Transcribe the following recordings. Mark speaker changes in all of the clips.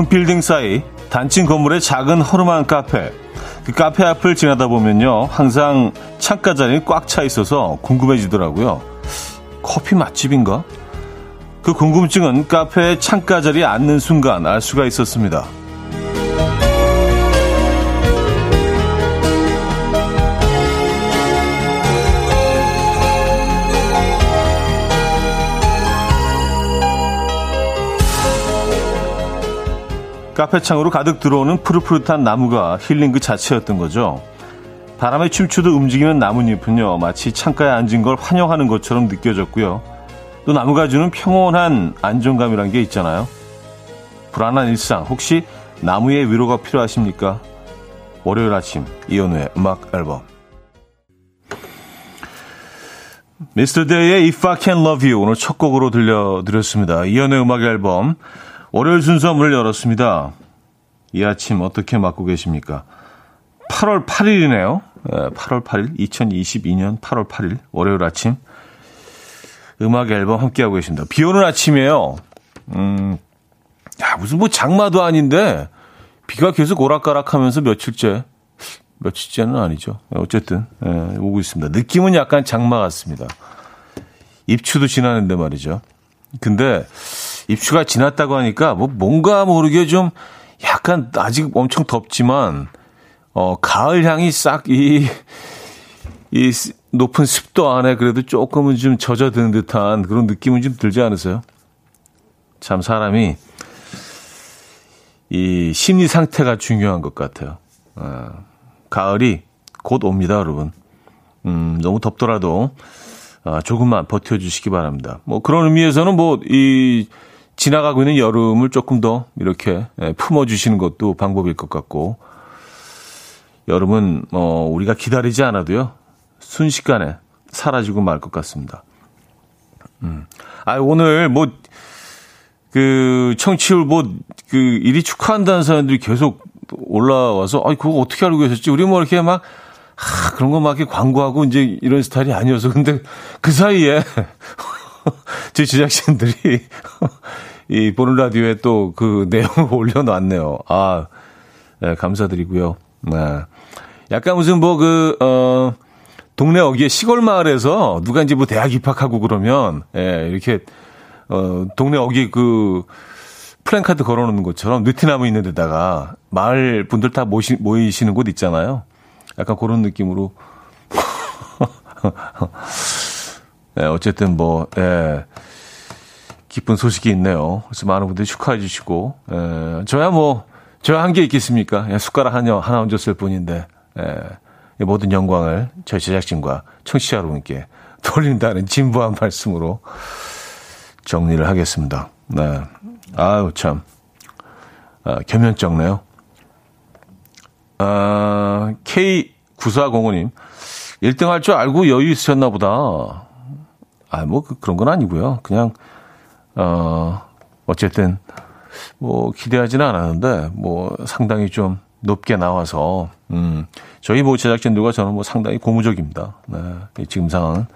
Speaker 1: 높은 빌딩 사이 단층 건물의 작은 허름한 카페. 그 카페 앞을 지나다 보면요. 항상 창가 자리는 꽉차 있어서 궁금해지더라고요. 커피 맛집인가? 그 궁금증은 카페 창가 자리에 앉는 순간 알 수가 있었습니다. 카페 창으로 가득 들어오는 푸릇푸릇한 나무가 힐링 그 자체였던 거죠. 바람에 춤추듯 움직이는 나뭇잎은요, 마치 창가에 앉은 걸 환영하는 것처럼 느껴졌고요. 또 나무가 주는 평온한 안정감이란 게 있잖아요. 불안한 일상, 혹시 나무의 위로가 필요하십니까? 월요일 아침, 이연우의 음악 앨범. 미스터 데이의 If I Can Love You 오늘 첫 곡으로 들려드렸습니다. 이연우의 음악 앨범. 월요일 순서 문을 열었습니다. 이 아침 어떻게 맞고 계십니까? 8월 8일이네요. 8월 8일, 2022년 8월 8일, 월요일 아침. 음악 앨범 함께하고 계십니다. 비 오는 아침이에요. 음, 야, 무슨 뭐 장마도 아닌데, 비가 계속 오락가락 하면서 며칠째, 며칠째는 아니죠. 어쨌든, 예, 오고 있습니다. 느낌은 약간 장마 같습니다. 입추도 지나는데 말이죠. 근데, 입추가 지났다고 하니까 뭐 뭔가 모르게 좀 약간 아직 엄청 덥지만 어 가을 향이 싹이이 높은 습도 안에 그래도 조금은 좀 젖어드는 듯한 그런 느낌은 좀 들지 않으세요? 참 사람이 이 심리 상태가 중요한 것 같아요. 어, 가을이 곧 옵니다, 여러분. 음, 너무 덥더라도 어, 조금만 버텨주시기 바랍니다. 뭐 그런 의미에서는 뭐 이 지나가고 있는 여름을 조금 더 이렇게 예, 품어주시는 것도 방법일 것 같고, 여름은 어, 우리가 기다리지 않아도요, 순식간에 사라지고 말 것 같습니다. 음. 아, 오늘 뭐, 그, 청취율 뭐, 그, 일이 축하한다는 사람들이 계속 올라와서, 아이, 그거 어떻게 알고 계셨지? 우리 뭐 이렇게 막, 아, 그런 거 막 이렇게 광고하고 이제 이런 스타일이 아니어서. 근데 그 사이에, 제 제작진들이 이 보는 라디오에 또 그 내용을 올려놨네요. 아, 네, 감사드리고요. 네. 약간 무슨 뭐 그, 어, 동네 어귀에 시골 마을에서 누가 이제 뭐 대학 입학하고 그러면, 예, 이렇게, 어, 동네 어귀 그, 플랜카드 걸어놓는 것처럼 느티나무 있는 데다가 마을 분들 다 모시, 모이시는 곳 있잖아요. 약간 그런 느낌으로. 네, 어쨌든 뭐, 예. 기쁜 소식이 있네요. 그래서 많은 분들이 축하해 주시고, 에, 저야 뭐, 저야 한 게 있겠습니까? 예, 숟가락 하나, 하나 얹었을 뿐인데, 에, 모든 영광을 저희 제작진과 청취자 여러분께 돌린다는 진부한 말씀으로 정리를 하겠습니다. 네. 아유, 참. 아, 겸연쩍네요. 아, K9405님. 1등 할 줄 알고 여유 있으셨나 보다. 아, 뭐, 그, 그런 건 아니고요. 그냥, 어, 어쨌든, 뭐, 기대하지는 않았는데, 뭐, 상당히 좀 높게 나와서, 음, 저희 뭐 제작진들과 저는 뭐 상당히 고무적입니다. 네, 지금 상황은.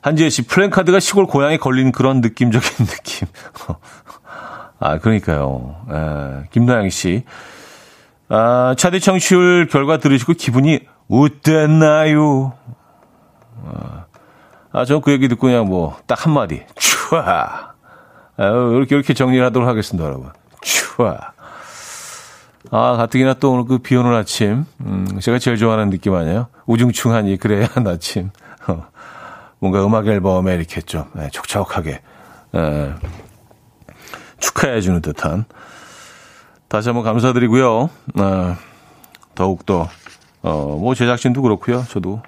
Speaker 1: 한지혜 씨, 플랜카드가 시골 고향에 걸린 그런 느낌적인 느낌. 아, 그러니까요. 에, 김나영 씨. 아, 차대 청취율 결과 들으시고 기분이 어땠나요? 아, 저는 그 얘기 듣고 그냥 뭐, 딱 한마디. 추아. 이렇게, 이렇게 정리를 하도록 하겠습니다, 여러분. 추아. 아, 가뜩이나 또 오늘 그 비 오는 아침. 음, 제가 제일 좋아하는 느낌 아니에요? 우중충하니 그래야 한 아침. 어, 뭔가 음악 앨범에 이렇게 좀 네, 촉촉하게 에, 축하해주는 듯한. 다시 한번 감사드리고요. 어, 더욱더, 어, 뭐 제작진도 그렇고요. 저도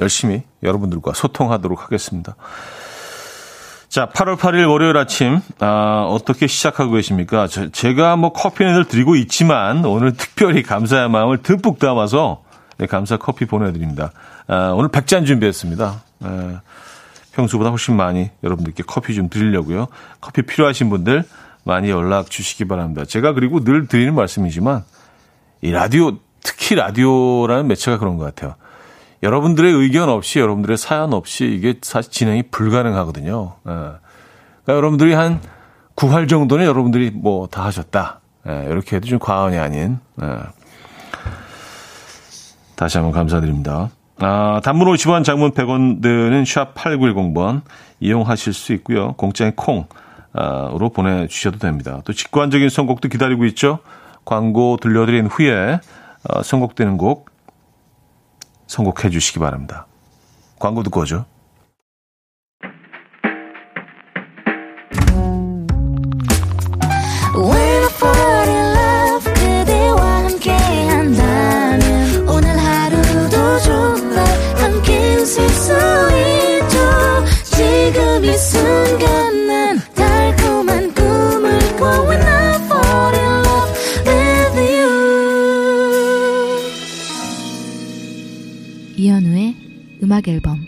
Speaker 1: 열심히 여러분들과 소통하도록 하겠습니다. 자, 8월 8일 월요일 아침, 아, 어떻게 시작하고 계십니까? 저, 제가 뭐 커피는 늘 드리고 있지만, 오늘 특별히 감사의 마음을 듬뿍 담아서, 네, 감사 커피 보내드립니다. 아, 오늘 100잔 준비했습니다. 아, 평소보다 훨씬 많이 여러분들께 커피 좀 드리려고요. 커피 필요하신 분들 많이 연락 주시기 바랍니다. 제가 그리고 늘 드리는 말씀이지만, 이 라디오, 특히 라디오라는 매체가 그런 것 같아요. 여러분들의 의견 없이 여러분들의 사연 없이 이게 사실 진행이 불가능하거든요. 예. 그러니까 여러분들이 한 9할 정도는 여러분들이 뭐 다 하셨다. 예, 이렇게 해도 좀 과언이 아닌. 예. 다시 한번 감사드립니다. 아, 단문 50원, 장문 100원 드는 샵 8910번 이용하실 수 있고요. 공짜인 콩으로 보내주셔도 됩니다. 또 직관적인 선곡도 기다리고 있죠. 광고 들려드린 후에 어, 선곡되는 곡 선곡해 주시기 바랍니다. 광고 듣고 오죠.
Speaker 2: 음악 앨범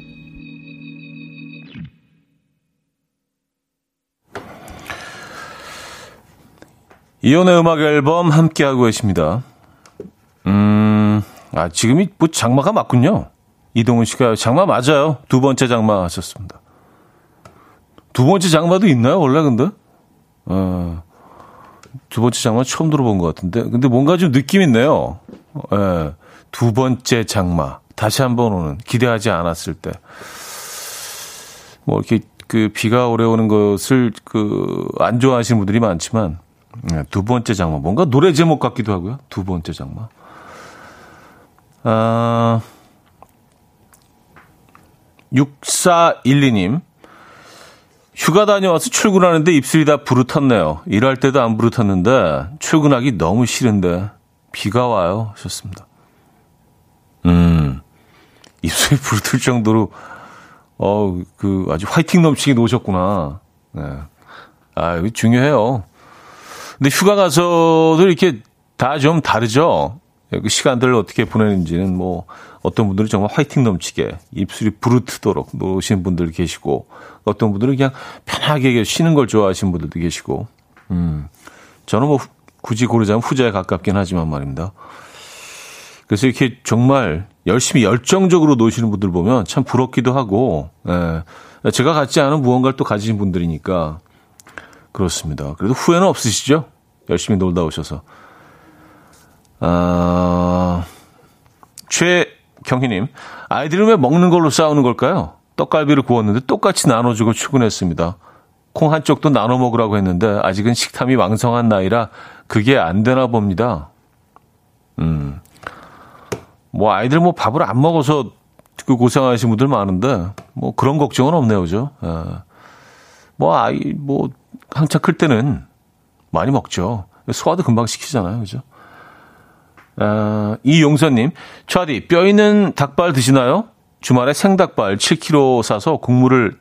Speaker 1: 이연의 음악 앨범 함께하고 계십니다. 음, 아, 지금이 뭐 장마가 맞군요. 이동훈 씨가 장마 맞아요. 두 번째 장마 하셨습니다. 두 번째 장마도 있나요, 원래 근데? 어, 두 번째 장마 처음 들어본 것 같은데. 근데 뭔가 좀 느낌 있네요. 예, 두 번째 장마. 다시 한 번 오는 기대하지 않았을 때 뭐 이렇게 그 비가 오래 오는 것을 그 안 좋아하시는 분들이 많지만 네, 두 번째 장마 뭔가 노래 제목 같기도 하고요. 두 번째 장마. 아 6412님 휴가 다녀와서 출근하는데 입술이 다 부르텄네요. 일할 때도 안 부르텄는데 출근하기 너무 싫은데 비가 와요. 하셨습니다. 음. 입술이 부르틀 정도로 어 그 아주 화이팅 넘치게 놓으셨구나. 네. 아, 이거 중요해요. 근데 휴가 가서도 이렇게 다 좀 다르죠. 그 시간들을 어떻게 보내는지는 뭐 어떤 분들은 정말 화이팅 넘치게 입술이 부르트도록 놓으시는 분들 계시고 어떤 분들은 그냥 편하게 쉬는 걸 좋아하시는 분들도 계시고 음 저는 뭐 굳이 고르자면 후자에 가깝긴 하지만 말입니다. 그래서 이렇게 정말 열심히 열정적으로 노시는 분들 보면 참 부럽기도 하고, 예. 제가 갖지 않은 무언가를 또 가지신 분들이니까 그렇습니다. 그래도 후회는 없으시죠? 열심히 놀다 오셔서. 아, 최경희님, 아이들은 왜 먹는 걸로 싸우는 걸까요? 떡갈비를 구웠는데 똑같이 나눠주고 출근했습니다. 콩 한쪽도 나눠 먹으라고 했는데 아직은 식탐이 왕성한 나이라 그게 안 되나 봅니다. 음, 뭐 아이들 뭐 밥을 안 먹어서 그 고생하시는 분들 많은데 뭐 그런 걱정은 없네요, 그죠? 예. 뭐 아이 뭐 한창 클 때는 많이 먹죠. 소화도 금방 시키잖아요, 그죠? 아, 이용선님, 차디 뼈 있는 닭발 드시나요? 주말에 생닭발 7kg 사서 국물을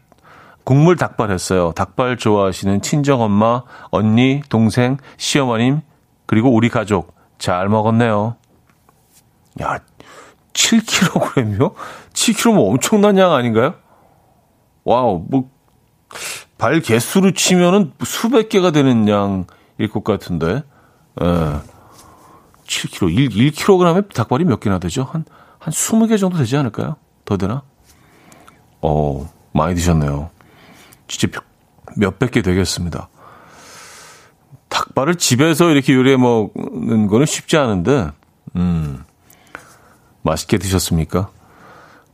Speaker 1: 국물 닭발 했어요. 닭발 좋아하시는 친정 엄마, 언니, 동생, 시어머님 그리고 우리 가족 잘 먹었네요. 야, 7kg이요? 7kg면 엄청난 양 아닌가요? wow, 뭐, 발 개수로 치면은 수백 개가 되는 양일 것 같은데, 예. 7kg, 1, 1kg에 닭발이 몇 개나 되죠? 한, 한 20개 정도 되지 않을까요? 더 되나? 어, 많이 드셨네요. 진짜 몇백 개 되겠습니다. 닭발을 집에서 이렇게 요리해 먹는 거는 쉽지 않은데, 음. 맛있게 드셨습니까?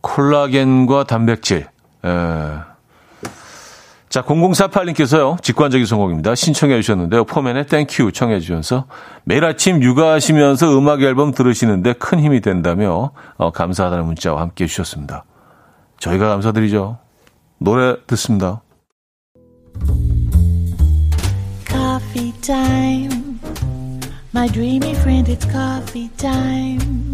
Speaker 1: 콜라겐과 단백질. 에. 자, 0048님께서요, 직관적인 성공입니다. 신청해 주셨는데요. 포맨의 Thank You 청해 주셔서 매일 아침 육아하시면서 음악 앨범 들으시는데 큰 힘이 된다며 어, 감사하다는 문자와 함께 해주셨습니다. 저희가 감사드리죠. 노래 듣습니다. Coffee. My dreamy friend, it's coffee time.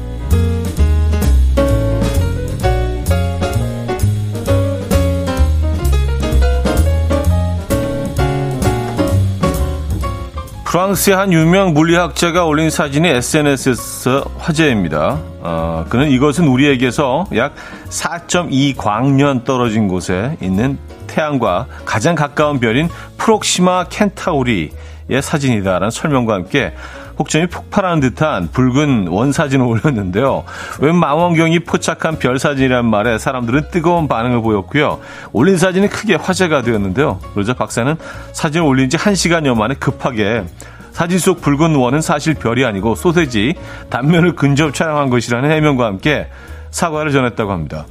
Speaker 1: 프랑스의 한 유명 물리학자가 올린 사진이 SNS에서 화제입니다. 어, 그는 이것은 우리에게서 약 4.2광년 떨어진 곳에 있는 태양과 가장 가까운 별인 프록시마 켄타우리의 사진이다라는 설명과 함께 혹점이 폭발하는 듯한 붉은 원사진을 올렸는데요. 웬 망원경이 포착한 별 사진이란 말에 사람들은 뜨거운 반응을 보였고요. 올린 사진이 크게 화제가 되었는데요. 그러자 박사는 사진을 올린 지 1시간여 만에 급하게 사진 속 붉은 원은 사실 별이 아니고 소세지 단면을 근접 촬영한 것이라는 해명과 함께 사과를 전했다고 합니다.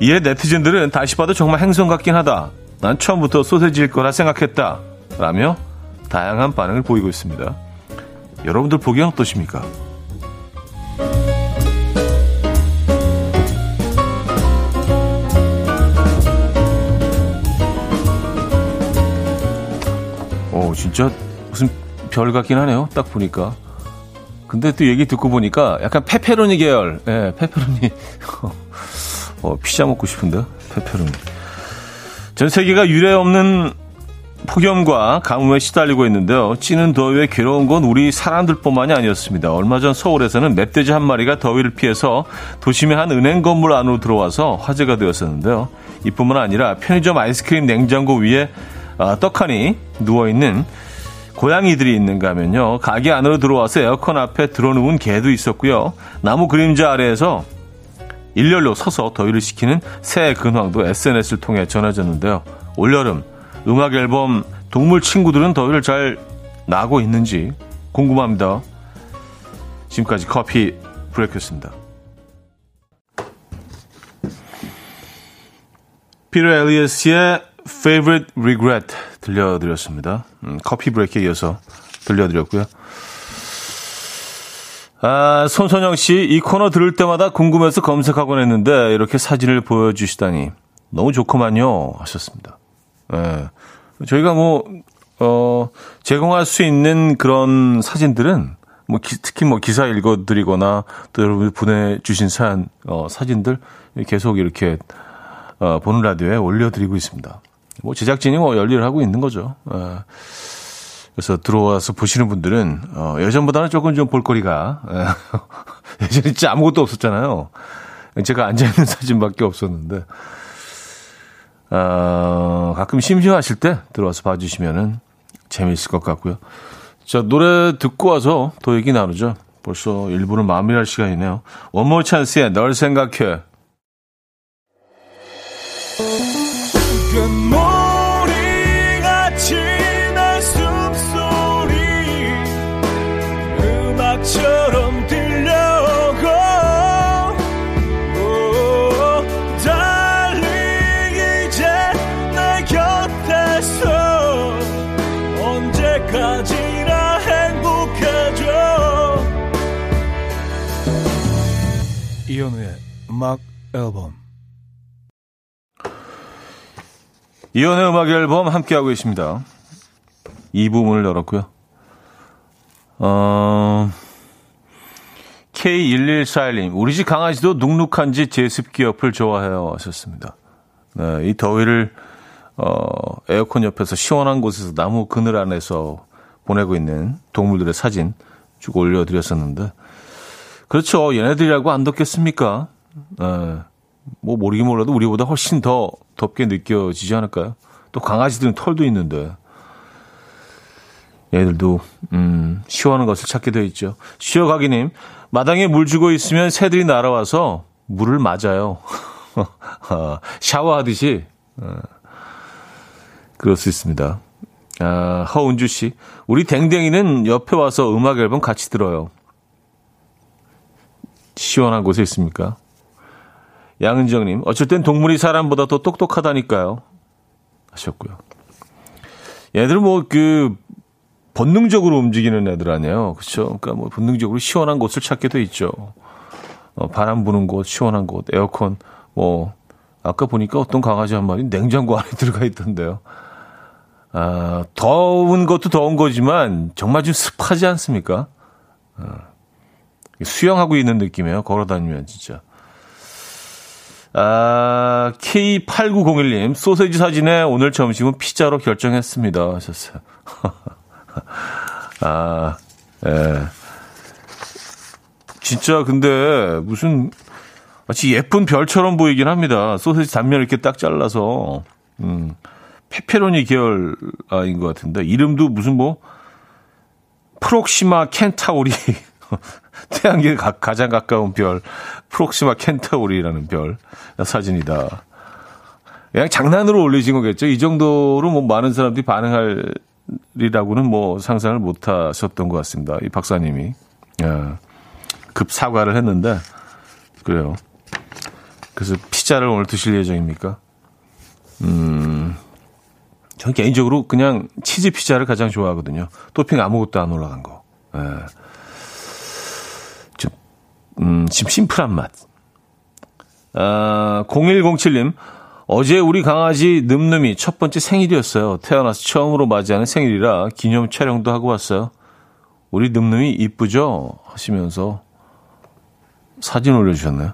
Speaker 1: 이에 네티즌들은 다시 봐도 정말 행성 같긴 하다. 난 처음부터 소세지일 거라 생각했다. 라며 다양한 반응을 보이고 있습니다. 여러분들 보기엔 어떠십니까? 오, 진짜 무슨 별 같긴 하네요. 딱 보니까. 근데 또 얘기 듣고 보니까 약간 페페로니 계열. 예, 네, 페페로니. 어, 피자 먹고 싶은데? 페페로니. 전 세계가 유례 없는 폭염과 가뭄에 시달리고 있는데요. 찌는 더위에 괴로운 건 우리 사람들뿐만이 아니었습니다. 얼마 전 서울에서는 멧돼지 한 마리가 더위를 피해서 도심의 한 은행 건물 안으로 들어와서 화제가 되었었는데요. 이뿐만 아니라 편의점 아이스크림 냉장고 위에 아, 떡하니 누워있는 고양이들이 있는가 하면요. 가게 안으로 들어와서 에어컨 앞에 들어누운 개도 있었고요. 나무 그림자 아래에서 일렬로 서서 더위를 식히는 새 근황도 SNS를 통해 전해졌는데요. 올여름 음악 앨범 동물 친구들은 더위를 잘 나고 있는지 궁금합니다. 지금까지 커피 브레이크였습니다. 피터 엘리어스의 Favorite Regret 들려드렸습니다. 음, 커피 브레이크에 이어서 들려드렸고요. 아, 손선영 씨, 이 코너 들을 때마다 궁금해서 검색하곤 했는데 이렇게 사진을 보여주시다니 너무 좋구만요 하셨습니다. 예. 저희가 뭐, 어, 제공할 수 있는 그런 사진들은 뭐 기, 특히 뭐 기사 읽어드리거나 또 여러분이 보내주신 사연, 어, 사진들 계속 이렇게 어, 보는 라디오에 올려드리고 있습니다. 뭐 제작진이 뭐 열일을 하고 있는 거죠. 어, 그래서 들어와서 보시는 분들은 어, 예전보다는 조금 좀 볼거리가 예, 예전에 진짜 아무것도 없었잖아요. 제가 앉아있는 사진밖에 없었는데 어, 가끔 심심하실 때 들어와서 봐주시면은 재미있을 것 같고요. 자, 노래 듣고 와서 더 얘기 나누죠. 벌써 1부는 마무리할 시간이네요. 원모 찬스의 널 생각해. 음악 앨범 이현우의 음악 앨범 함께하고 계십니다. 이 부분을 열었고요. 어, K1141님, 우리 집 강아지도 눅눅한지 제습기 옆을 좋아해요. 하셨습니다. 네, 이 더위를, 어, 에어컨 옆에서 시원한 곳에서 나무 그늘 안에서 보내고 있는 동물들의 사진 쭉 올려드렸었는데, 그렇죠. 얘네들이라고 안 덥겠습니까? 에, 뭐 모르긴 몰라도 우리보다 훨씬 더 덥게 느껴지지 않을까요? 또 강아지들은 털도 있는데 얘들도 음, 시원한 것을 찾게 되어 있죠. 쉬어가기님 마당에 물 주고 있으면 새들이 날아와서 물을 맞아요. 샤워하듯이 어, 그럴 수 있습니다. 아, 허은주 씨, 우리 댕댕이는 옆에 와서 음악 앨범 같이 들어요. 시원한 곳에 있습니까? 양은정님, 어쩔 땐 동물이 사람보다 더 똑똑하다니까요. 하셨고요. 얘들은 뭐, 그, 본능적으로 움직이는 애들 아니에요. 그렇죠? 그러니까 뭐 본능적으로 시원한 곳을 찾게 돼 있죠. 어, 바람 부는 곳, 시원한 곳, 에어컨, 뭐 아까 보니까 어떤 강아지 한 마리 냉장고 안에 들어가 있던데요. 아, 더운 것도 더운 거지만 정말 좀 습하지 않습니까? 어. 수영하고 있는 느낌이에요. 걸어 다니면 진짜. 아, K8901님, 소세지 사진에 오늘 점심은 피자로 결정했습니다. 하셨어요. 아, 예. 진짜 근데 무슨 마치 예쁜 별처럼 보이긴 합니다. 소세지 단면 이렇게 딱 잘라서 음, 페페로니 계열인 것 같은데 이름도 무슨 뭐 프록시마 켄타우리 태양계 가, 가장 가까운 별 프록시마 켄타우리라는 별 사진이다. 그냥 장난으로 올리신 거겠죠. 이 정도로 뭐 많은 사람들이 반응할 이라고는 뭐 상상을 못 하셨던 것 같습니다. 이 박사님이. 예. 급 사과를 했는데, 그래요. 그래서 피자를 오늘 드실 예정입니까? 음, 전 개인적으로 그냥 치즈 피자를 가장 좋아하거든요. 토핑 아무것도 안 올라간 거. 예. 좀, 음, 좀 심플한 맛. 아, 0107님, 어제 우리 강아지 늠름이 첫 번째 생일이었어요. 태어나서 처음으로 맞이하는 생일이라 기념 촬영도 하고 왔어요. 우리 늠름이 이쁘죠? 하시면서 사진 올려주셨네요.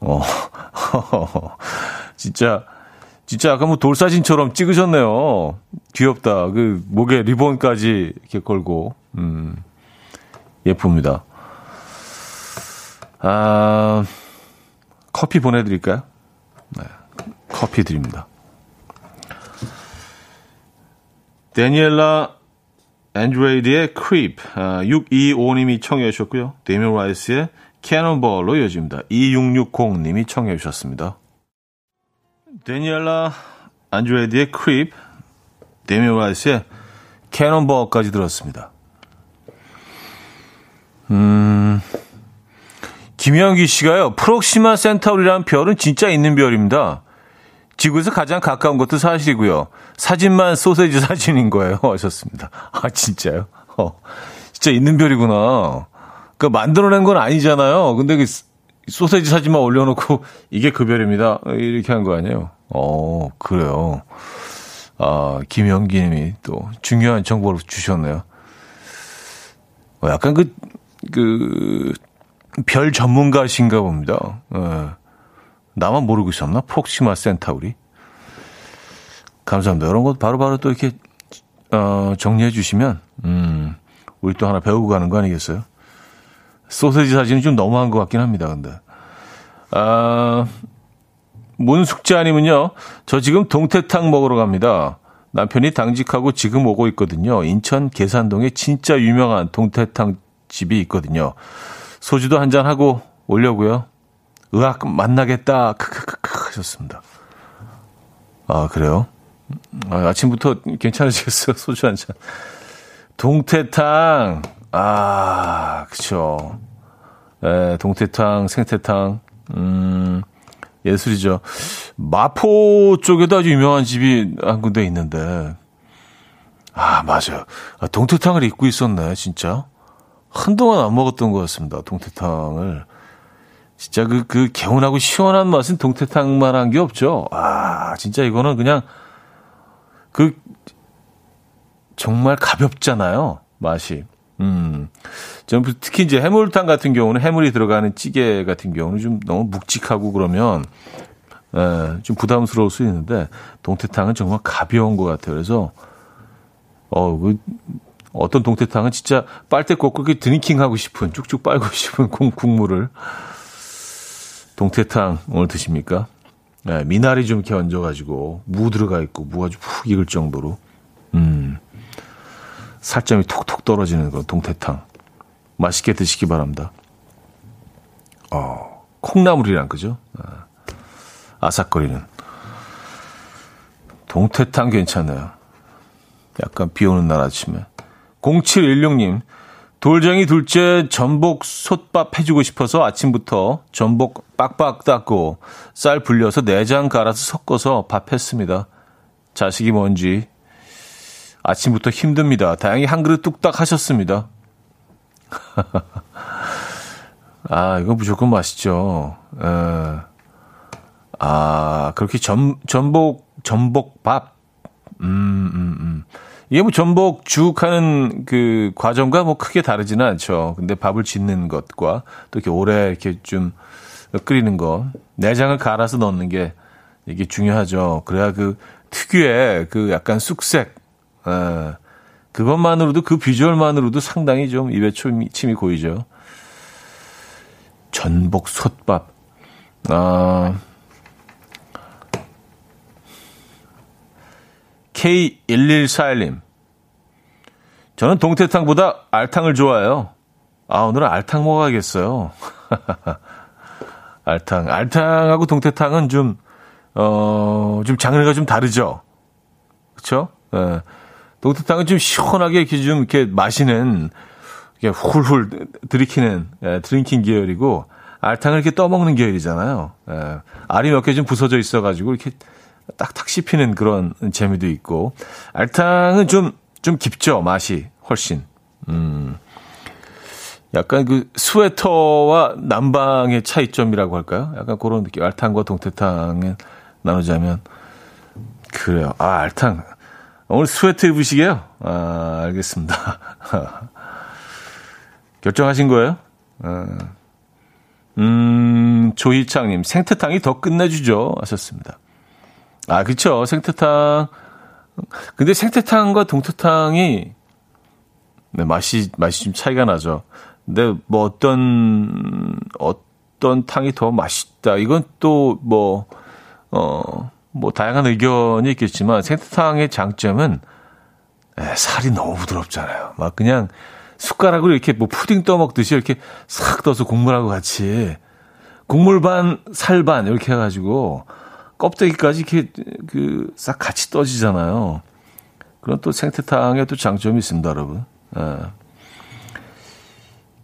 Speaker 1: 어, 진짜, 진짜 아까 뭐 돌사진처럼 찍으셨네요. 귀엽다. 그 목에 리본까지 이렇게 걸고, 음, 예쁩니다. 아, 커피 보내드릴까요? 네. 커피 드립니다. 데니엘라 앤드레이드의 Creep 아, 625님이 청해 주셨고요. 데미안 라이스의 Cannonball로 이어집니다. 2660님이 청해 주셨습니다. 데니엘라 안드레이드의 Creep 데미안 라이스의 Cannonball까지 들었습니다. 음, 김영기 씨가요. 프록시마 센타우리라는 별은 진짜 있는 별입니다. 지구에서 가장 가까운 것도 사실이고요. 사진만 소세지 사진인 거예요. 하셨습니다. 아, 진짜요? 어, 진짜 있는 별이구나. 그 만들어낸 건 아니잖아요. 근데 그 소세지 사진만 올려놓고 이게 그 별입니다. 이렇게 한 거 아니에요? 어, 그래요. 아, 김영기 님이 또 중요한 정보를 주셨네요. 어, 약간 그, 그, 별 전문가신가 봅니다. 예. 나만 모르고 있었나? 폭시마 센타우리. 감사합니다. 이런 것 바로바로 또 이렇게, 어, 정리해 주시면, 음, 우리 또 하나 배우고 가는 거 아니겠어요? 소세지 사진이 좀 너무한 것 같긴 합니다, 근데. 아, 문숙자님은요, 저 지금 동태탕 먹으러 갑니다. 남편이 당직하고 지금 오고 있거든요. 인천 계산동에 진짜 유명한 동태탕 집이 있거든요. 소주도 한 잔 하고 오려고요. 의학 만나겠다. 크크크크 하셨습니다. 아, 그래요? 아, 아침부터 괜찮으시겠어요? 소주 한 잔. 동태탕. 아, 그쵸. 예, 동태탕, 생태탕. 음, 예술이죠. 마포 쪽에도 아주 유명한 집이 한 군데 있는데. 아, 맞아요. 아, 동태탕을 잊고 있었네, 진짜. 한동안 안 먹었던 것 같습니다. 동태탕을. 진짜 그, 그 개운하고 시원한 맛은 동태탕만 한 게 없죠. 아, 진짜 이거는 그냥 그 정말 가볍잖아요. 맛이. 음. 전 특히 이제 해물탕 같은 경우는 해물이 들어가는 찌개 같은 경우는 좀 너무 묵직하고 그러면 예, 좀 부담스러울 수 있는데 동태탕은 정말 가벼운 것 같아요. 그래서 어, 그 어떤 동태탕은 진짜 빨대 꽂고 drinking 하고 싶은 쭉쭉 빨고 싶은 국물을 동태탕 오늘 드십니까? 네, 미나리 좀 이렇게 얹어가지고 무 들어가 있고 무가 푹 익을 정도로 음 살점이 톡톡 떨어지는 그런 동태탕 맛있게 드시기 바랍니다. 어 콩나물이랑 그죠? 아, 아삭거리는 동태탕 괜찮아요. 약간 비 오는 날 아침에 0716님, 돌쟁이 둘째 전복 솥밥 해주고 싶어서 아침부터 전복 빡빡 닦고 쌀 불려서 내장 갈아서 섞어서 밥 했습니다. 자식이 뭔지 아침부터 힘듭니다. 다행히 한 그릇 뚝딱 하셨습니다. 아, 이거 무조건 맛있죠. 에. 아, 그렇게 전, 전복, 전복밥. 음, 음, 음. 이게 뭐 전복죽 하는 그 과정과 뭐 크게 다르지는 않죠. 근데 밥을 짓는 것과 또 이렇게 오래 이렇게 좀 끓이는 거, 내장을 갈아서 넣는 게 이게 중요하죠. 그래야 그 특유의 그 약간 쑥색, 에, 그것만으로도 그 비주얼만으로도 상당히 좀 입에 침이, 침이 고이죠. 전복 솥밥. 아, K1141님. 저는 동태탕보다 알탕을 좋아해요. 아, 오늘은 알탕 먹어야겠어요. 알탕. 알탕하고 동태탕은 좀, 어, 좀 장르가 좀 다르죠? 그쵸? 예. 동태탕은 좀 시원하게 이렇게 좀 이렇게 마시는, 이렇게 훌훌 들이키는, 예, drinking 계열이고, 알탕을 이렇게 떠먹는 계열이잖아요. 예. 알이 몇 개 좀 부서져 있어가지고, 이렇게 딱딱 씹히는 그런 재미도 있고, 알탕은 좀, 좀 깊죠, 맛이. 훨씬. 음. 약간 그 스웨터와 남방의 차이점이라고 할까요? 약간 그런 느낌. 알탕과 동태탕을 나누자면. 그래요. 아, 알탕. 오늘 스웨터 입으시게요? 아, 알겠습니다. 결정하신 거예요? 아. 음, 조희창님, 생태탕이 더 끝내주죠. 하셨습니다. 아, 그쵸. 생태탕. 근데 생태탕과 동태탕이, 네, 맛이, 맛이 좀 차이가 나죠. 근데 뭐 어떤, 어떤 탕이 더 맛있다. 이건 또 뭐, 어, 뭐 다양한 의견이 있겠지만 생태탕의 장점은 에, 살이 너무 부드럽잖아요. 막 그냥 숟가락으로 이렇게 뭐 푸딩 떠먹듯이 이렇게 싹 떠서 국물하고 같이 국물 반, 살 반 이렇게 해가지고 껍데기까지 이렇게 그 싹 같이 떠지잖아요. 그런 또 생태탕의 또 장점이 있습니다, 여러분. 예.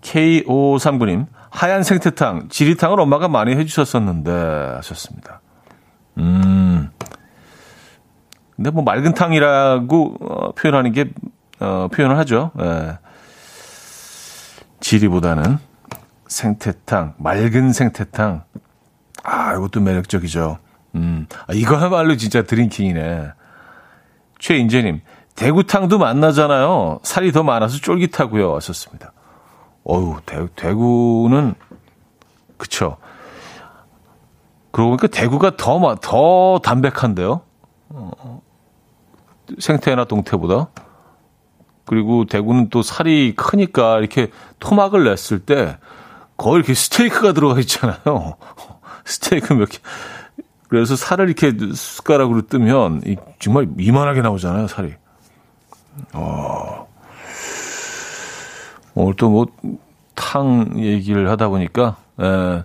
Speaker 1: K539님, 하얀 생태탕, 지리탕을 엄마가 많이 해주셨었는데, 하셨습니다. 음. 근데 뭐 맑은 탕이라고 어, 표현하는 게, 어, 표현을 하죠. 예. 지리보다는 생태탕, 맑은 생태탕. 아, 이것도 매력적이죠. 음. 아, 이거야말로 진짜 드링킹이네. 최인재님, 대구탕도 만나잖아요. 살이 더 많아서 쫄깃하고요. 왔었습니다. 어유 대, 대구는 그쵸. 그러고 보니까 대구가 더, 더 담백한데요. 어, 생태나 동태보다. 그리고 대구는 또 살이 크니까 이렇게 토막을 냈을 때 거의 이렇게 스테이크가 들어가 있잖아요. 스테이크 몇 개. 그래서 살을 이렇게 숟가락으로 뜨면 정말 이만하게 나오잖아요, 살이. 어. 오늘 또 뭐 탕 얘기를 하다 보니까 에,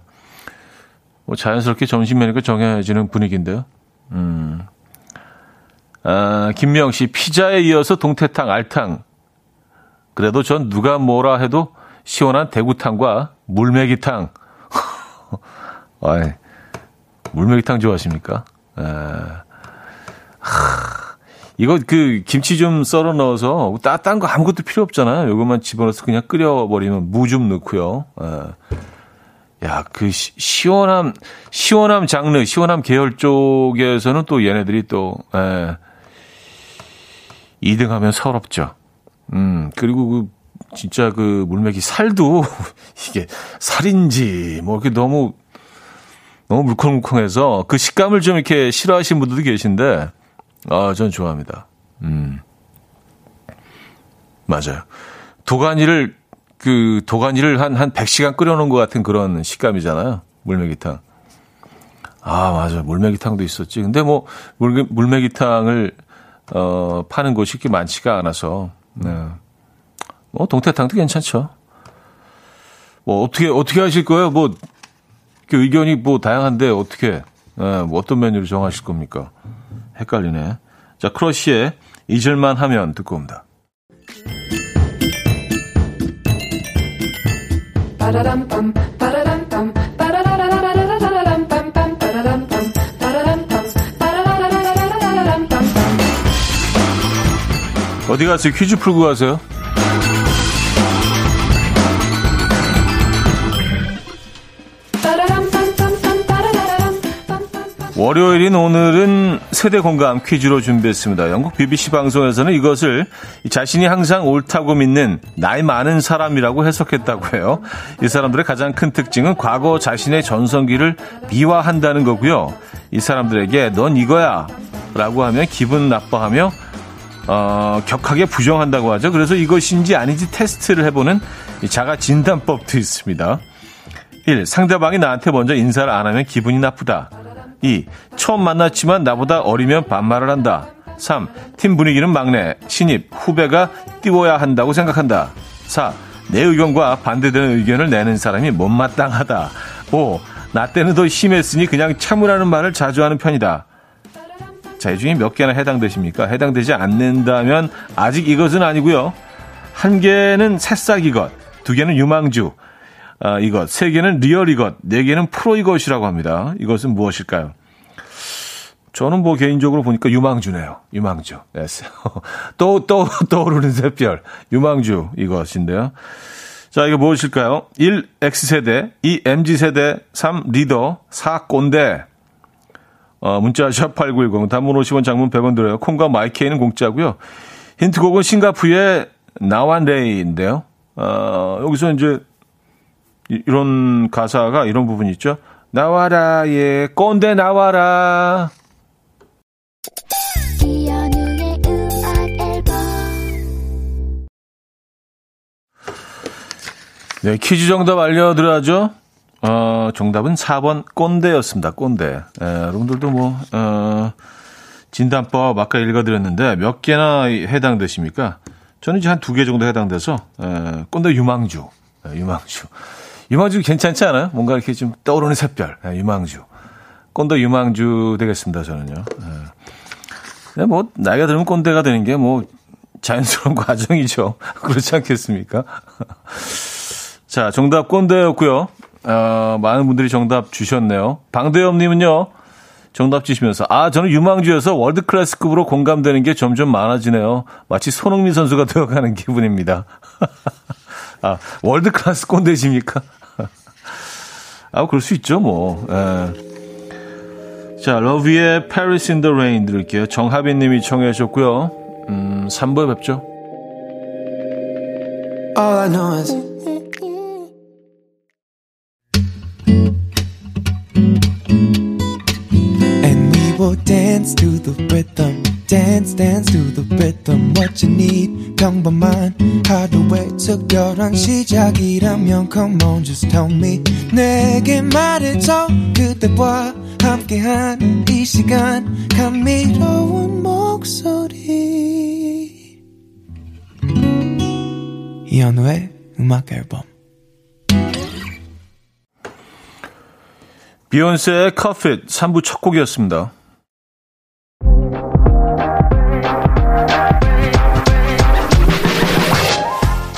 Speaker 1: 뭐 자연스럽게 점심 메뉴가 정해지는 분위기인데요. 음. 아, 김명 씨 피자에 이어서 동태탕, 알탕. 그래도 전 누가 뭐라 해도 시원한 대구탕과 물메기탕. 아이, 물메기탕 좋아하십니까? 에. 하. 이거 그 김치 좀 썰어 넣어서 따뜻한 거 아무것도 필요 없잖아요. 요것만 집어넣어서 그냥 끓여버리면 무 좀 넣고요. 예. 야, 그 시원함, 시원함 장르, 시원함 계열 쪽에서는 또 얘네들이 또, 예. 2등 하면 서럽죠. 음, 그리고 그, 진짜 그 물메기 살도 이게 살인지 뭐 이렇게 너무, 너무 물컹물컹해서 그 식감을 좀 이렇게 싫어하시는 분들도 계신데, 아, 전 좋아합니다. 음. 맞아요. 도가니를, 그, 도가니를 한, 한 100시간 끓여놓은 것 같은 그런 식감이잖아요. 물메기탕. 아, 맞아. 물메기탕도 있었지. 근데 뭐, 물, 물메기탕을, 어, 파는 곳이 그렇게 많지가 않아서, 네. 뭐, 동태탕도 괜찮죠. 뭐, 어떻게, 어떻게 하실 거예요? 뭐, 그 의견이 뭐 다양한데, 어떻게, 네, 뭐 어떤 메뉴를 정하실 겁니까? 헷갈리네. 자, 크러쉬의 잊을만 하면 듣고 옵니다. 어디 가세요? 퀴즈 풀고 가세요? 월요일인 오늘은 세대 공감 퀴즈로 준비했습니다. 영국 BBC 방송에서는 이것을 자신이 항상 옳다고 믿는 나이 많은 사람이라고 해석했다고 해요. 이 사람들의 가장 큰 특징은 과거 자신의 전성기를 미화한다는 거고요. 이 사람들에게 넌 이거야 라고 하면 기분 나빠하며 어, 격하게 부정한다고 하죠. 그래서 이것인지 아닌지 테스트를 해보는 자가 진단법도 있습니다. 1. 상대방이 나한테 먼저 인사를 안 하면 기분이 나쁘다. 2. 처음 만났지만 나보다 어리면 반말을 한다. 3. 팀 분위기는 막내, 신입, 후배가 띄워야 한다고 생각한다. 4. 내 의견과 반대되는 의견을 내는 사람이 못마땅하다. 5. 나 때는 더 심했으니 그냥 참으라는 말을 자주 하는 편이다. 자, 이 중에 몇 개나 해당되십니까? 해당되지 않는다면 아직 이것은 아니고요. 한 개는 새싹 이것, 두 개는 유망주, 아, 이것, 세 개는 real 이것, 네 개는 프로 이것이라고 합니다. 이것은 무엇일까요? 저는 뭐 개인적으로 보니까 유망주네요. 유망주. yes. 또, 또, 떠오르는 샛별. 유망주 이것인데요. 자, 이거 무엇일까요? 1. X세대, 2. MZ세대, 3. 리더, 4. 꼰대. 어, 문자 샵8910 단문 50원 장문 100원 들어요. 콩과 마이케이는 공짜고요. 힌트곡은 싱가푸의 나완레이인데요. 어, 여기서 이제 이런 가사가 이런 부분이 있죠. 나와라 예 꼰대 나와라 네, 퀴즈 정답 알려드려야죠. 어, 정답은 4번 꼰대였습니다. 꼰대. 예, 여러분들도 뭐, 어, 진단법 아까 읽어드렸는데 몇 개나 해당되십니까? 저는 이제 한 두 개 정도 해당돼서, 예, 꼰대 유망주. 예, 유망주. 유망주 괜찮지 않아요? 뭔가 이렇게 좀 떠오르는 샛별. 예, 유망주. 꼰대 유망주 되겠습니다, 저는요. 예. 뭐, 나이가 들면 꼰대가 되는 게 뭐, 자연스러운 과정이죠. 그렇지 않겠습니까? 자, 정답 꼰대였고요. 어, 많은 분들이 정답 주셨네요. 방대엽님은요, 정답 주시면서, 아, 저는 유망주에서 world class급으로 공감되는 게 점점 많아지네요. 마치 손흥민 선수가 되어가는 기분입니다. 아, world class 꼰대십니까? 아, 그럴 수 있죠, 뭐. 에. 자, 러비의 Paris in the Rain 들을게요. 정하빈 님이 청해 주셨고요. 음, 3부에 뵙죠. All I know is. Dance dance to the rhythm what you need. 평범한 하루의 특별한 시작이라면 come on just tell me. 내게 말해줘 그대와 함께한 이 시간. 감미로운 목소리. 이현우의 음악 앨범. 비욘세의 커핏 3부 첫 곡이었습니다.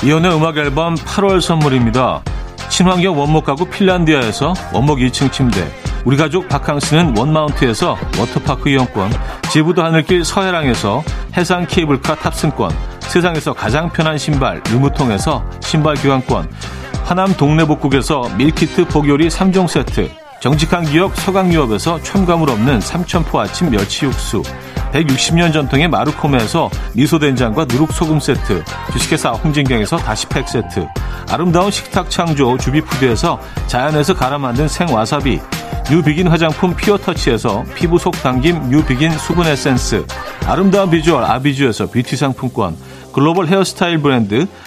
Speaker 1: 이혼의 음악 앨범 8월 선물입니다. 친환경 원목 가구 핀란디아에서 원목 2층 침대, 우리 가족 바캉스는 원마운트에서 워터파크 이용권, 지부도 하늘길 서해랑에서 해상 케이블카 탑승권, 세상에서 가장 편한 신발 르무통에서 신발 교환권, 하남 동네복국에서 밀키트 복요리 3종 세트, 정직한 기업 서강유업에서 첨가물 없는 삼천포 아침 멸치 육수, 160년 전통의 마루코메에서 미소된장과 누룩소금 세트, 주식회사 홍진경에서 다시팩 세트, 아름다운 식탁 창조 주비푸드에서 자연에서 갈아 만든 생와사비, 뉴비긴 화장품 피어터치에서 피부 속 당김 뉴비긴 수분 에센스, 아름다운 비주얼 아비주에서 뷰티 상품권, 글로벌 헤어스타일 브랜드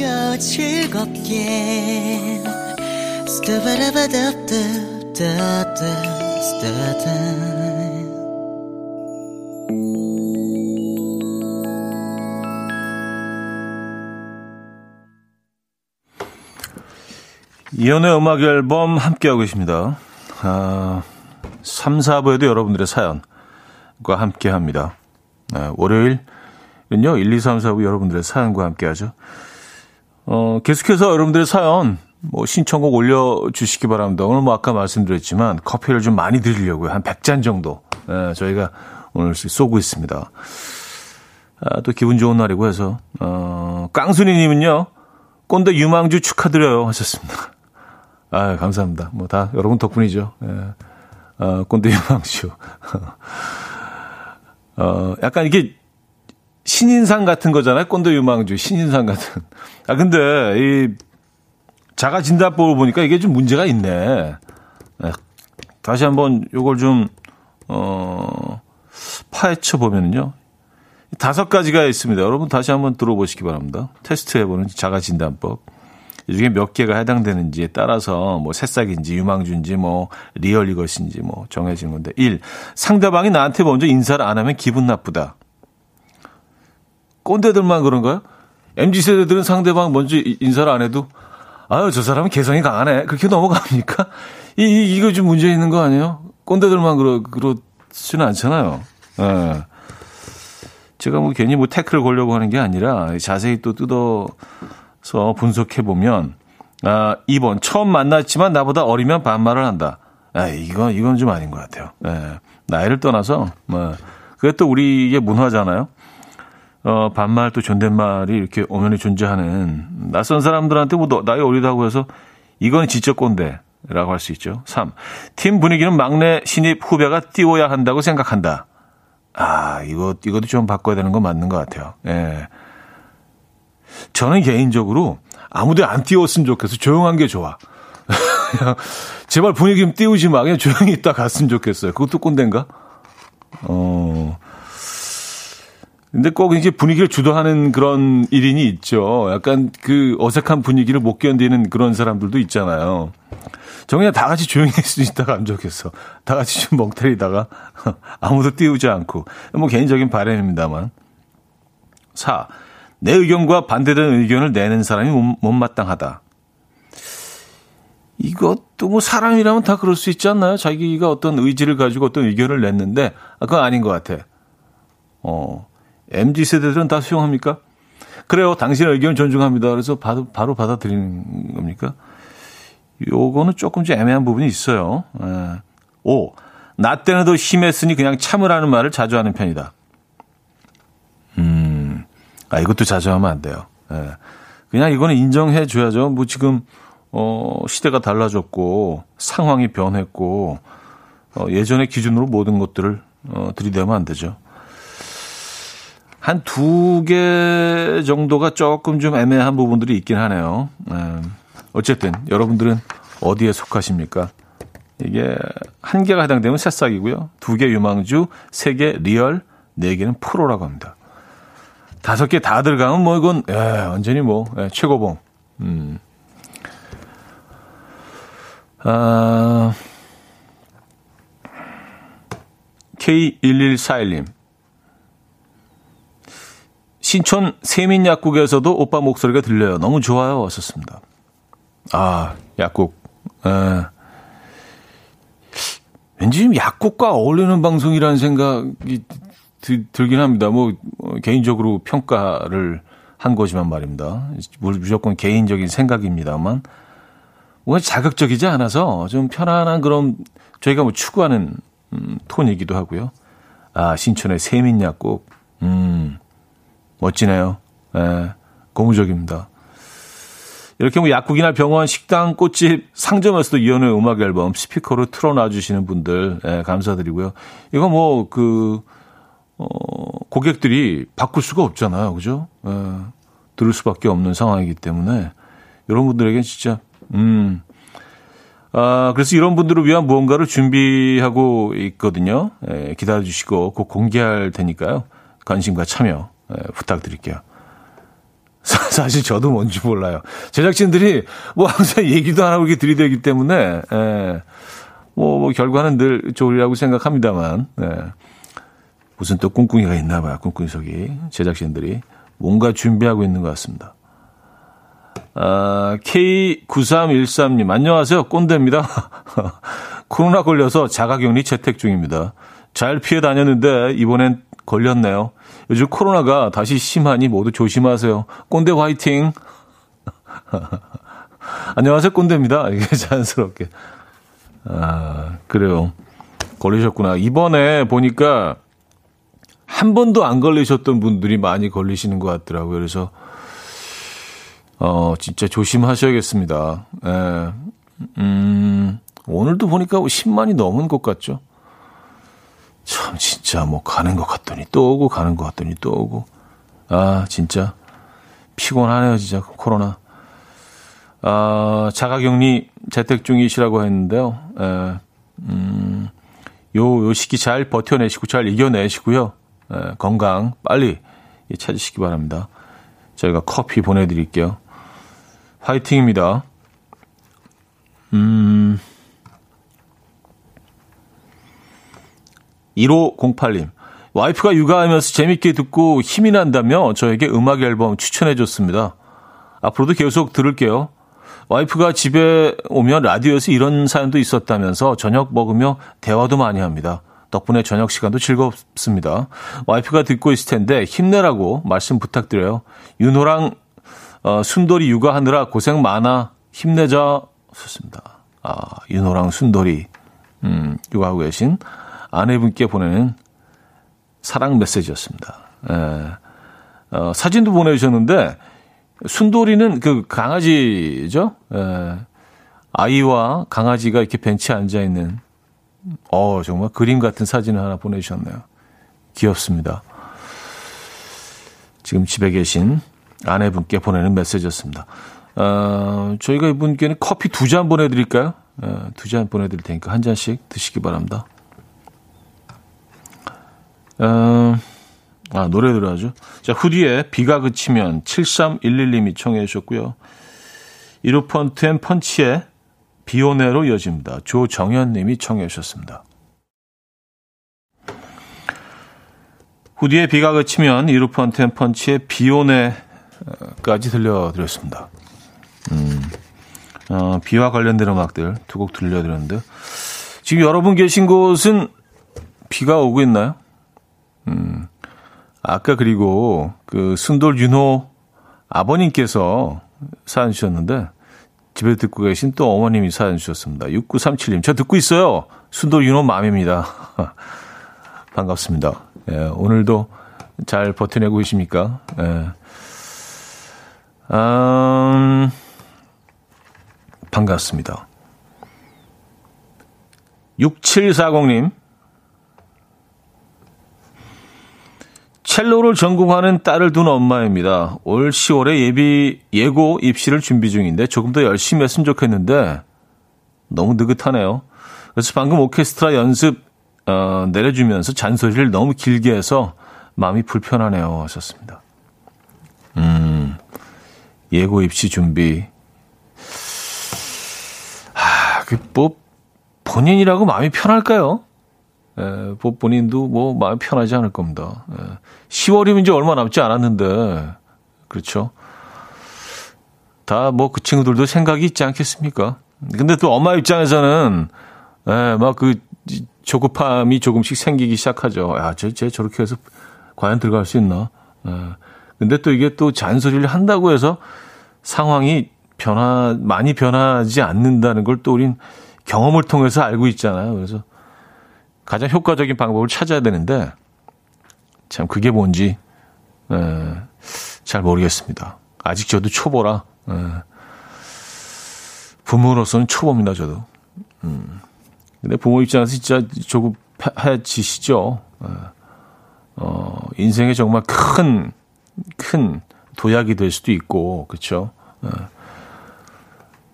Speaker 1: 들어봐요 즐겁게 이연의 음악 앨범 함께하고 계십니다. 아, 3, 4부에도 여러분들의 사연과 함께 합니다. 아, 월요일 은요, 1, 2, 3, 4부 여러분들의 사연과 함께 하죠. 어, 계속해서 여러분들의 사연 뭐 신청곡 올려주시기 바랍니다. 오늘 뭐 아까 말씀드렸지만 커피를 좀 많이 드리려고요. 한 100잔 정도 예, 저희가 오늘 쏘고 있습니다. 아, 또 기분 좋은 날이고 해서 어, 깡순이님은요. 꼰대 유망주 축하드려요 하셨습니다. 아 감사합니다. 뭐 다 여러분 덕분이죠. 예. 어, 꼰대 유망주. 어, 약간 이게 신인상 같은 거잖아요. 꼰대 유망주 신인상 같은. 아 근데 이 자가 진단법을 보니까 이게 좀 문제가 있네. 네. 다시 한번 요걸 좀, 어, 파헤쳐 보면은요. 다섯 가지가 있습니다. 여러분 다시 한번 들어보시기 바랍니다. 테스트 해 보는 자가 진단법. 이 중에 몇 개가 해당되는지에 따라서 뭐 새싹인지 유망주인지 뭐 real 이것인지 뭐 정해진 건데 1. 상대방이 나한테 먼저 인사를 안 하면 기분 나쁘다. 꼰대들만 그런가요? MZ세대들은 상대방 먼저 인사를 안 해도 아유, 저 사람은 개성이 강하네. 그렇게 넘어갑니까? 이, 이 이거 좀 문제 있는 거 아니에요? 꼰대들만 그러, 그렇지는 않잖아요. 예. 제가 뭐 괜히 뭐 태클을 걸려고 하는 게 아니라 자세히 또 뜯어서 분석해 보면, 아, 2번. 처음 만났지만 나보다 어리면 반말을 한다. 아, 이건, 이건 좀 아닌 것 같아요. 예. 나이를 떠나서, 뭐, 그게 또 우리의 문화잖아요. 어, 반말 또 존댓말이 이렇게 오면이 존재하는 낯선 사람들한테 뭐 나이 어리다고 해서 이건 지적 꼰대 라고 할 수 있죠. 3. 팀 분위기는 막내 신입 후배가 띄워야 한다고 생각한다. 아, 이거, 이것도 좀 바꿔야 되는 건 맞는 것 같아요. 예. 저는 개인적으로 아무도 안 띄웠으면 좋겠어. 조용한 게 좋아. 제발 분위기 좀 띄우지 마. 그냥 조용히 있다 갔으면 좋겠어요. 그것도 꼰대인가? 어, 근데 꼭 이제 분위기를 주도하는 그런 일인이 있죠. 약간 그 어색한 분위기를 못 견디는 그런 사람들도 있잖아요. 저 그냥 다 같이 조용히 있을 수 있다가 안 좋겠어. 다 같이 좀 멍때리다가 아무도 띄우지 않고. 뭐 개인적인 바람입니다만. 4. 내 의견과 반대되는 의견을 내는 사람이 못마땅하다. 이것도 뭐 사람이라면 다 그럴 수 있지 않나요? 자기가 어떤 의지를 가지고 어떤 의견을 냈는데, 아, 그건 아닌 것 같아. 어, MZ 세대들은 다 수용합니까? 그래요. 당신의 의견 존중합니다. 그래서 바로, 바로 받아들이는 겁니까? 요거는 조금 좀 애매한 부분이 있어요. 에. 5. 나 때는 더 심했으니 그냥 참으라는 말을 자주 하는 편이다. 음, 아, 이것도 자주 하면 안 돼요. 에. 그냥 이거는 인정해 줘야죠. 뭐 지금, 어, 시대가 달라졌고, 상황이 변했고, 어, 예전의 기준으로 모든 것들을, 어, 들이대면 안 되죠. 한 두 개 정도가 조금 좀 애매한 부분들이 있긴 하네요. 음, 어쨌든 여러분들은 어디에 속하십니까? 이게 한 개가 해당되면 새싹이고요. 두 개 유망주, 세 개 real, 네 개는 프로라고 합니다. 다섯 개 다 들어가면 뭐 이건 예, 완전히 뭐 예, 최고봉. 음. 아, K1141님. 신촌 세민약국에서도 오빠 목소리가 들려요. 너무 좋아요. 왔었습니다. 아, 약국. 에. 왠지 좀 약국과 어울리는 방송이라는 생각이 드, 들긴 합니다. 뭐, 어, 개인적으로 평가를 한 거지만 말입니다. 무조건 개인적인 생각입니다만. 뭔가 자극적이지 않아서 좀 편안한 그런 저희가 뭐 추구하는 음, 톤이기도 하고요. 아, 신촌의 세민약국. 음. 멋지네요. 예, 고무적입니다. 이렇게 뭐 약국이나 병원, 식당, 꽃집, 상점에서도 이연의 음악 앨범 스피커로 틀어놔 주시는 분들 예, 감사드리고요. 이거 뭐 그 어, 고객들이 바꿀 수가 없잖아요, 그죠? 예, 들을 수밖에 없는 상황이기 때문에 이런 분들에게 진짜 음. 아, 그래서 이런 분들을 위한 무언가를 준비하고 있거든요. 예, 기다려 주시고 곧 공개할 테니까요. 관심과 참여 예, 부탁드릴게요. 사실 저도 뭔지 몰라요. 제작진들이 뭐 항상 얘기도 안 하고 이렇게 들이대기 때문에, 예, 뭐, 뭐, 결과는 늘 좋으리라고 생각합니다만, 예. 무슨 또 꿍꿍이가 있나 봐요. 꿍꿍이 속이. 제작진들이. 뭔가 준비하고 있는 것 같습니다. 아, K9313님, 안녕하세요. 꼰대입니다. 코로나 걸려서 자가격리 재택 중입니다. 잘 피해 다녔는데, 이번엔 걸렸네요. 요즘 코로나가 다시 심하니 모두 조심하세요. 꼰대 화이팅! 안녕하세요, 꼰대입니다. 이게 자연스럽게. 아, 그래요. 걸리셨구나. 이번에 보니까 한 번도 안 걸리셨던 분들이 많이 걸리시는 것 같더라고요. 그래서, 어, 진짜 조심하셔야겠습니다. 예. 음, 오늘도 보니까 10만이 넘은 것 같죠? 참, 진짜 뭐 가는 것 같더니 또 오고 가는 것 같더니 또 오고. 아, 진짜 피곤하네요, 진짜 코로나. 아, 자가격리 재택 중이시라고 했는데요. 에, 음, 요, 요 시기 잘 버텨내시고 잘 이겨내시고요. 에, 건강 빨리 찾으시기 바랍니다. 저희가 커피 보내드릴게요. 화이팅입니다. 음, 1508님. 와이프가 육아하면서 재밌게 듣고 힘이 난다며 저에게 음악 앨범 추천해 줬습니다. 앞으로도 계속 들을게요. 와이프가 집에 오면 라디오에서 이런 사연도 있었다면서 저녁 먹으며 대화도 많이 합니다. 덕분에 저녁 시간도 즐겁습니다. 와이프가 듣고 있을 텐데 힘내라고 말씀 부탁드려요. 윤호랑 어, 순돌이 육아하느라 고생 많아 힘내자 좋습니다. 아, 윤호랑 순돌이 음, 육아하고 계신 아내분께 보내는 사랑 메시지였습니다. 에, 어, 사진도 보내주셨는데 순돌이는 그 강아지죠. 에, 아이와 강아지가 이렇게 벤치에 앉아 있는 어 정말 그림 같은 사진을 하나 보내주셨네요. 귀엽습니다. 지금 집에 계신 아내분께 보내는 메시지였습니다. 어, 저희가 이분께는 커피 두 잔 보내드릴까요? 어, 두잔 보내드릴 테니까 한 잔씩 드시기 바랍니다. 어, 아, 노래 들어야죠. 자, 후디의 비가 그치면 7311님이 청해 주셨고요. 이루펀트 and 펀치의 비오네로 이어집니다. 조정현 님이 청해 주셨습니다. 후디의 비가 그치면 이루펀트 and 펀치의 비오네까지 들려드렸습니다. 음, 어, 비와 관련된 음악들 두 곡 들려드렸는데 지금 여러분 계신 곳은 비가 오고 있나요? 음, 아까 그리고 그 순돌 윤호 아버님께서 사연 주셨는데 집에 듣고 계신 또 어머님이 사연 주셨습니다. 6937님. 저 듣고 있어요. 순돌 윤호 맘입니다. 반갑습니다. 예, 오늘도 잘 버텨내고 계십니까? 예. 음, 반갑습니다. 6740님. 첼로를 전공하는 딸을 둔 엄마입니다. 올 10월에 예비 예고 입시를 준비 중인데 조금 더 열심히 했으면 좋겠는데 너무 느긋하네요. 그래서 방금 오케스트라 연습 어, 내려주면서 잔소리를 너무 길게 해서 마음이 불편하네요. 하셨습니다. 음, 예고 입시 준비. 아, 그, 뭐, 본인이라고 마음이 편할까요? 에, 본인도 뭐 마음 편하지 않을 겁니다. 에, 10월이면 이제 얼마 남지 않았는데, 그렇죠. 다 뭐 그 친구들도 생각이 있지 않겠습니까? 근데 또 엄마 입장에서는, 에, 막그 조급함이 조금씩 생기기 시작하죠. 야, 쟤, 쟤 저렇게 해서 과연 들어갈 수 있나? 에, 근데 또 이게 또 잔소리를 한다고 해서 상황이 변화, 많이 변하지 않는다는 걸 또 우린 경험을 통해서 알고 있잖아요. 그래서 가장 효과적인 방법을 찾아야 되는데 참 그게 뭔지 에, 잘 모르겠습니다. 아직 저도 초보라 에, 부모로서는 초보입니다. 저도. 음. 근데 부모 입장에서 진짜 조급해지시죠. 에, 어, 인생에 정말 큰, 큰 도약이 될 수도 있고, 그쵸? 에.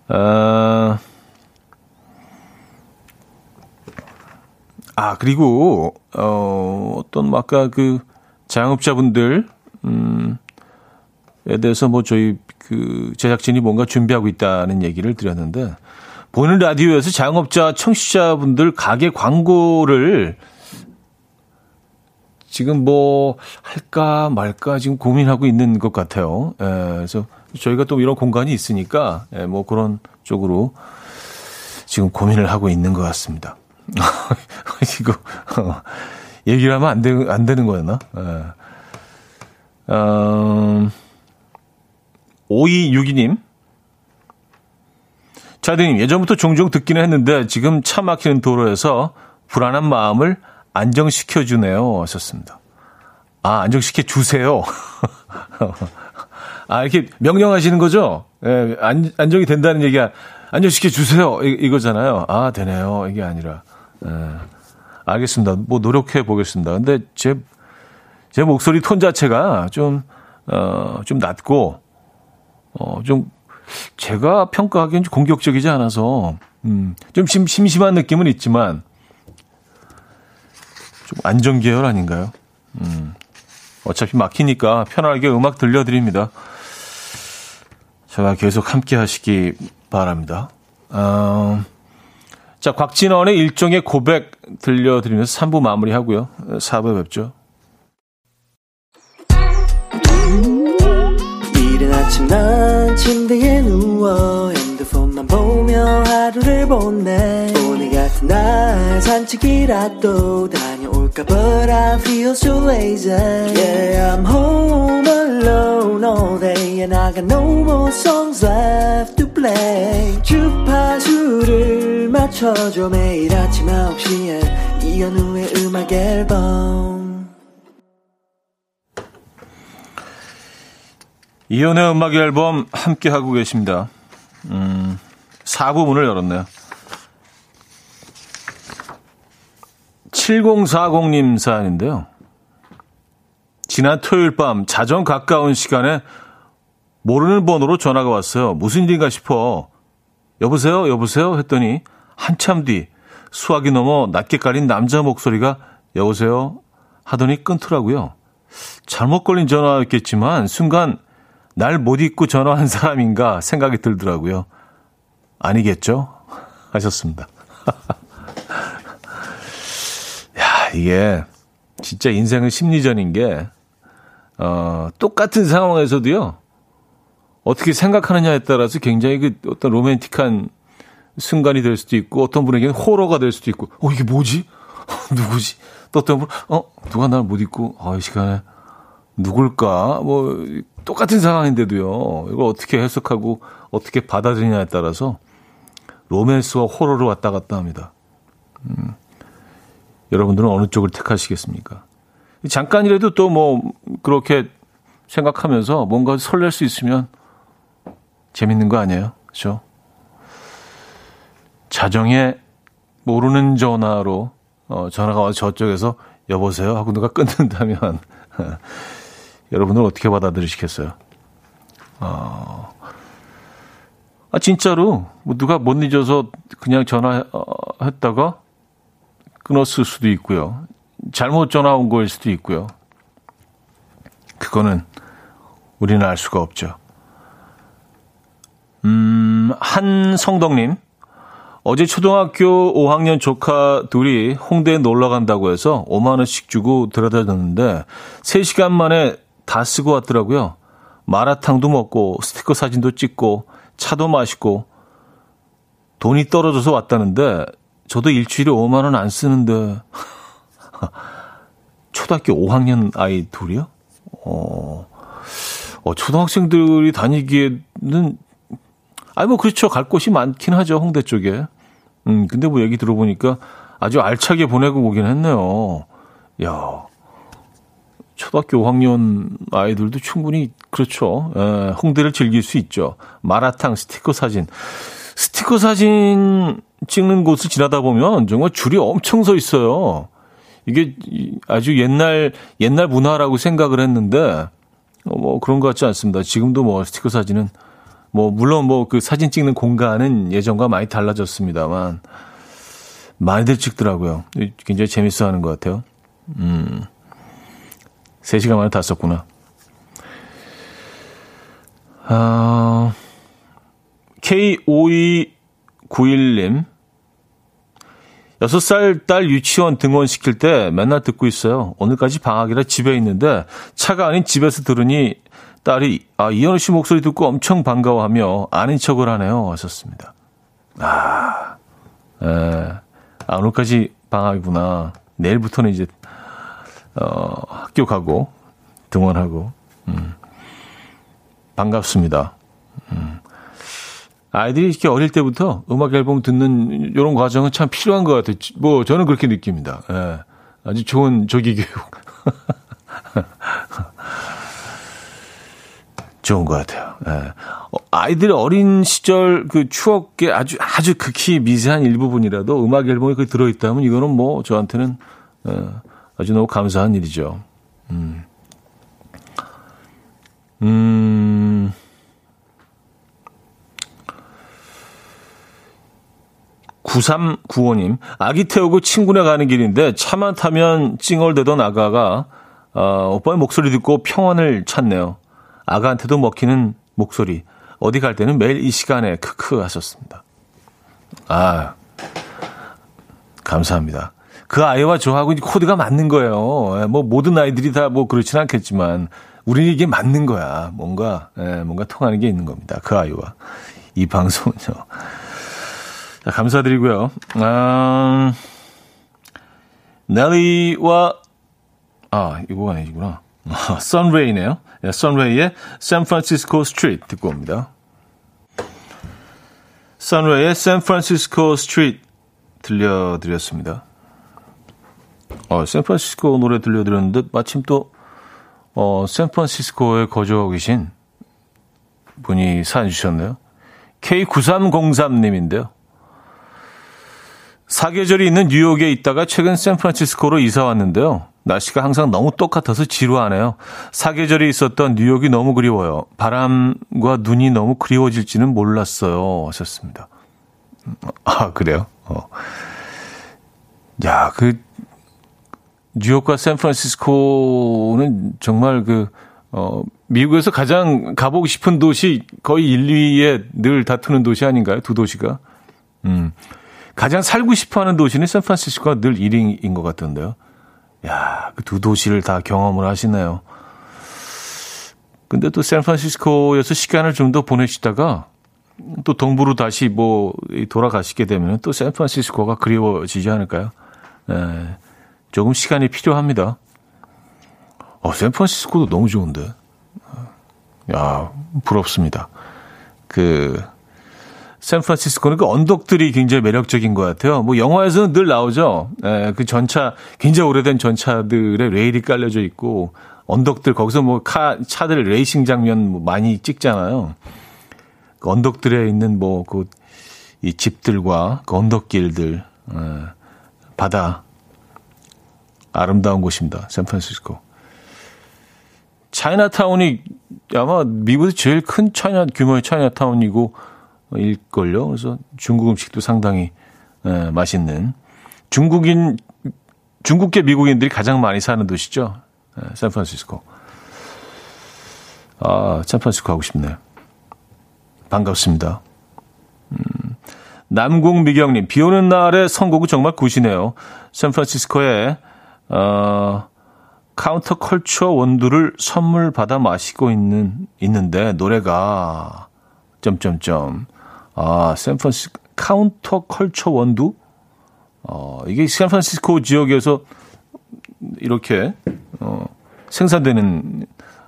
Speaker 1: 아, 아, 그리고, 어, 어떤, 뭐 아까 그, 자영업자분들, 음, 에 대해서 뭐 저희 그 제작진이 뭔가 준비하고 있다는 얘기를 드렸는데, 보는 라디오에서 자영업자 청취자분들 가게 광고를 지금 뭐 할까 말까 지금 고민하고 있는 것 같아요. 에, 그래서 저희가 또 이런 공간이 있으니까 에, 뭐 그런 쪽으로 지금 고민을 하고 있는 것 같습니다. 이거, 어, 얘기를 하면 안, 되, 안 되는 거였나? 예. 음, 5262님. 자드님, 예전부터 종종 듣기는 했는데 지금 차 막히는 도로에서 불안한 마음을 안정시켜주네요. 하셨습니다. 아, 안정시켜 주세요. 아, 이렇게 명령하시는 거죠? 예, 안, 안정이 된다는 얘기가 안정시켜 주세요. 이, 이거잖아요. 아, 되네요. 이게 아니라. 예. 알겠습니다. 뭐 노력해 보겠습니다. 근데 제, 제 목소리 톤 자체가 좀, 어, 좀 낮고, 어, 좀, 제가 평가하기엔 좀 공격적이지 않아서, 음, 좀 심, 심심한 느낌은 있지만, 좀 안정계열 아닌가요? 음, 어차피 막히니까 편하게 음악 들려드립니다. 제가 계속 함께 하시기 바랍니다. 어, 자, 곽진원의 일종의 고백 들려드리면서 3부 마무리하고요. 4부에 뵙죠. 이른 아침 난 침대에 누워 핸드폰만 보며 하루를 보내 오늘 같은 날 산책이라도 다 볼까 But I feel so lazy Yeah I'm home alone all day And I got no more songs left play 주파수를 맞춰줘. 매일 아침 9시에 이현우의 음악 앨범. 이현우의 음악 앨범 함께하고 계십니다. 음, 4부 문을 열었네요. 7040님 사연인데요. 지난 토요일 밤 자정 가까운 시간에 모르는 번호로 전화가 왔어요. 무슨 일인가 싶어. 여보세요? 여보세요? 했더니 한참 뒤 수화기 넘어 낮게 깔린 남자 목소리가 여보세요? 하더니 끊더라고요. 잘못 걸린 전화였겠지만 순간 날 못 잊고 전화한 사람인가 생각이 들더라고요. 아니겠죠? 하셨습니다. 이게 진짜 인생은 심리전인 게, 어, 똑같은 상황에서도요, 어떻게 생각하느냐에 따라서 굉장히 그 어떤 로맨틱한 순간이 될 수도 있고, 어떤 분에게는 호러가 될 수도 있고, 어, 이게 뭐지? 누구지? 또 어떤 분, 어, 누가 날 못 잊고, 아, 이 시간에 누굴까? 뭐, 똑같은 상황인데도요, 이걸 어떻게 해석하고 어떻게 받아들이냐에 따라서 로맨스와 호러를 왔다 갔다 합니다. 음. 여러분들은 어느 쪽을 택하시겠습니까? 잠깐이라도 또 뭐 그렇게 생각하면서 뭔가 설렐 수 있으면 재밌는 거 아니에요? 그렇죠? 자정에 모르는 전화로 어, 전화가 와서 저쪽에서 여보세요 하고 누가 끊는다면 여러분들 어떻게 받아들이시겠어요? 어, 아 진짜로 뭐 누가 못 잊어서 그냥 전화했다가 끊었을 수도 있고요. 잘못 전화 온 거일 수도 있고요. 그거는 우리는 알 수가 없죠. 음, 한성덕님. 어제 초등학교 5학년 조카 둘이 홍대에 놀러 간다고 해서 5만원씩 주고 들여다 줬는데 3시간 만에 다 쓰고 왔더라고요. 마라탕도 먹고 스티커 사진도 찍고 차도 마시고 돈이 떨어져서 왔다는데 저도 일주일에 5만 원 안 쓰는데 초등학교 5학년 아이 둘이요? 어, 어 초등학생들이 다니기에는 아니 뭐 그렇죠 갈 곳이 많긴 하죠 홍대 쪽에. 음 근데 뭐 얘기 들어보니까 아주 알차게 보내고 오긴 했네요. 야 초등학교 5학년 아이들도 충분히 그렇죠. 에, 홍대를 즐길 수 있죠. 마라탕 스티커 사진. 스티커 사진 찍는 곳을 지나다 보면 정말 줄이 엄청 서 있어요. 이게 아주 옛날 옛날 문화라고 생각을 했는데 어, 뭐 그런 것 같지 않습니다. 지금도 뭐 스티커 사진은 뭐 물론 뭐 그 사진 찍는 공간은 예전과 많이 달라졌습니다만 많이들 찍더라고요. 굉장히 재밌어 하는 것 같아요. 음. 3시간 만에 다 썼구나. 아, K5291님. 6살 딸 유치원 등원시킬 때 맨날 듣고 있어요. 오늘까지 방학이라 집에 있는데 차가 아닌 집에서 들으니 딸이 아, 이현우 씨 목소리 듣고 엄청 반가워하며 아는 척을 하네요. 하셨습니다. 아, 에, 아, 오늘까지 방학이구나. 내일부터는 이제, 어, 학교 가고, 등원하고, 음, 반갑습니다. 음. 아이들이 이렇게 어릴 때부터 음악 앨범 듣는 이런 과정은 참 필요한 것 같아요. 뭐 저는 그렇게 느낍니다. 예. 아주 좋은 조기 교육. 좋은 것 같아요. 예. 어, 아이들 어린 시절 그 추억의 아주 아주 극히 미세한 일부분이라도 음악 앨범에 그 들어 있다면 이거는 뭐 저한테는 예, 아주 너무 감사한 일이죠. 음. 음. 구삼구호님 아기 태우고 친구네 가는 길인데 차만 타면 찡얼대던 아가가 어, 오빠의 목소리 듣고 평안을 찾네요. 아가한테도 먹히는 목소리. 어디 갈 때는 매일 이 시간에 크크 하셨습니다. 아, 감사합니다. 그 아이와 저하고 코드가 맞는 거예요. 예, 뭐 모든 아이들이 다 뭐 그렇지는 않겠지만 우리는 이게 맞는 거야. 뭔가 예, 뭔가 통하는 게 있는 겁니다. 그 아이와 이 방송은요. 자, 감사드리고요. 아, 넬리와 아 이거 아니구나. Sun Rai네요. Sun Rai의 San Francisco Street 듣고 옵니다. Sun Rai의 San Francisco Street 들려드렸습니다. 어, 샌프란시스코 노래 들려드렸는데 마침 또 어, 샌프란시스코에 거주하고 계신 분이 사연 주셨네요. K9303님인데요. 사계절이 있는 뉴욕에 있다가 최근 샌프란시스코로 이사 왔는데요. 날씨가 항상 너무 똑같아서 지루하네요. 사계절이 있었던 뉴욕이 너무 그리워요. 바람과 눈이 너무 그리워질지는 몰랐어요. 하셨습니다. 아, 그래요? 어. 야, 그, 뉴욕과 샌프란시스코는 정말 그, 어, 미국에서 가장 가보고 싶은 도시 거의 1, 2위에 늘 다투는 도시 아닌가요? 두 도시가. 음. 가장 살고 싶어 하는 도시는 샌프란시스코가 늘 1위인 것 같던데요. 야, 그 두 도시를 다 경험을 하시네요. 근데 또 샌프란시스코에서 시간을 좀 더 보내시다가 또 동부로 다시 뭐 돌아가시게 되면 또 샌프란시스코가 그리워지지 않을까요? 네, 조금 시간이 필요합니다. 어, 샌프란시스코도 너무 좋은데. 야, 부럽습니다. 그, 샌프란시스코는 그 언덕들이 굉장히 매력적인 것 같아요. 뭐 영화에서는 늘 나오죠. 에, 예, 그 전차 굉장히 오래된 전차들의 레일이 깔려져 있고 언덕들 거기서 뭐 카, 차들 레이싱 장면 뭐 많이 찍잖아요. 그 언덕들에 있는 뭐 그 이 집들과 그 언덕길들 에, 예, 바다 아름다운 곳입니다. 샌프란시스코. 차이나타운이 아마 미국에서 제일 큰 차이나 규모의 차이나타운이고 일걸요. 그래서 중국 음식도 상당히 에, 맛있는 중국인 중국계 미국인들이 가장 많이 사는 도시죠. 에, 샌프란시스코. 아, 샌프란시스코 가고 싶네요. 반갑습니다. 음, 남궁미경님, 비 오는 날에 선곡은 정말 good이네요. 샌프란시스코에, 어, Counter Culture 원두를 선물 받아 마시고 있는, 있는데, 노래가, 점점점, 아, 샌프란시스코 Counter Culture 원두? 어, 이게 샌프란시스코 지역에서 이렇게 어, 생산되는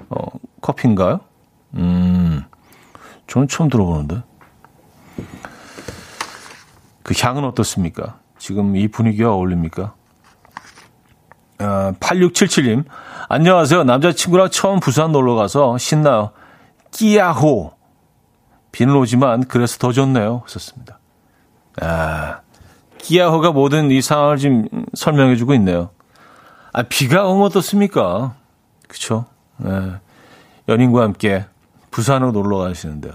Speaker 1: 어, 커피인가요? 음, 저는 처음 들어보는데. 그 향은 어떻습니까? 지금 이 분위기와 어울립니까? 어, 8677님, 안녕하세요. 남자친구랑 처음 부산 놀러 가서 신나요. 끼야호. 비는 오지만 그래서 더 좋네요. 썼습니다. 아, 기아호가 모든 이 상황을 지금 설명해 주고 있네요. 아, 비가 오면 어떻습니까? 그쵸? 네. 연인과 함께 부산으로 놀러 가시는데요.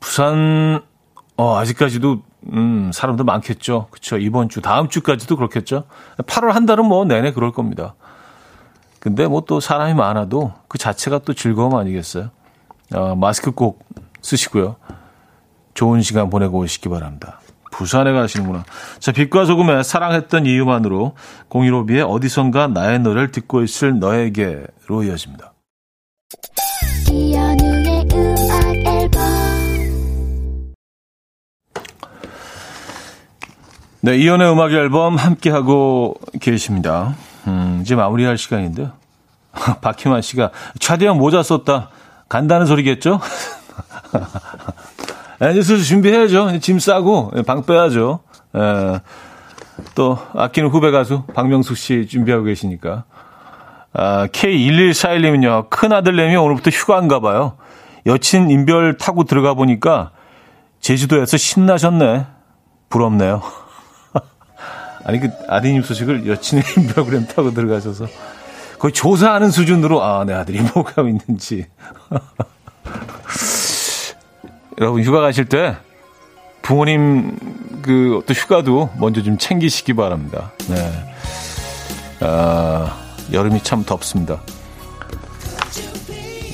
Speaker 1: 부산, 어, 아직까지도, 음, 사람들 많겠죠. 그쵸? 이번 주, 다음 주까지도 그렇겠죠. 8월 한 달은 뭐 내내 그럴 겁니다. 근데 뭐 또 사람이 많아도 그 자체가 또 즐거움 아니겠어요? 어, 마스크 꼭 쓰시고요. 좋은 시간 보내고 오시기 바랍니다. 부산에 가시는구나. 자, 빛과 소금에 사랑했던 이유만으로 공일오비의 어디선가 나의 노래를 듣고 있을 너에게로 이어집니다. 네, 이연의 음악 앨범 함께하고 계십니다. 음, 이제 마무리할 시간인데요. 박희만 씨가 차대현 모자 썼다. 간다는 소리겠죠? 애니스 준비해야죠. 짐 싸고 방 빼야죠. 에, 또 아끼는 후배 가수 박명숙 씨 준비하고 계시니까. 아, K1141님은요. 큰아들내미 오늘부터 휴가인가 봐요. 여친 인별 타고 들어가 보니까 제주도에서 신나셨네. 부럽네요. 아니 그 아드님 소식을 여친의 인별그램 타고 들어가셔서 거의 조사하는 수준으로 아 내 아들이 뭐가 있는지 여러분 휴가 가실 때 부모님 그또 휴가도 먼저 좀 챙기시기 바랍니다. 네. 아, 여름이 참 덥습니다.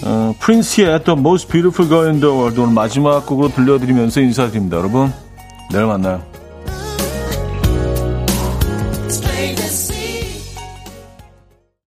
Speaker 1: 어, 프린스의 The Most Beautiful Girl in the World 오늘 마지막 곡으로 들려드리면서 인사드립니다. 여러분 내일 만나요.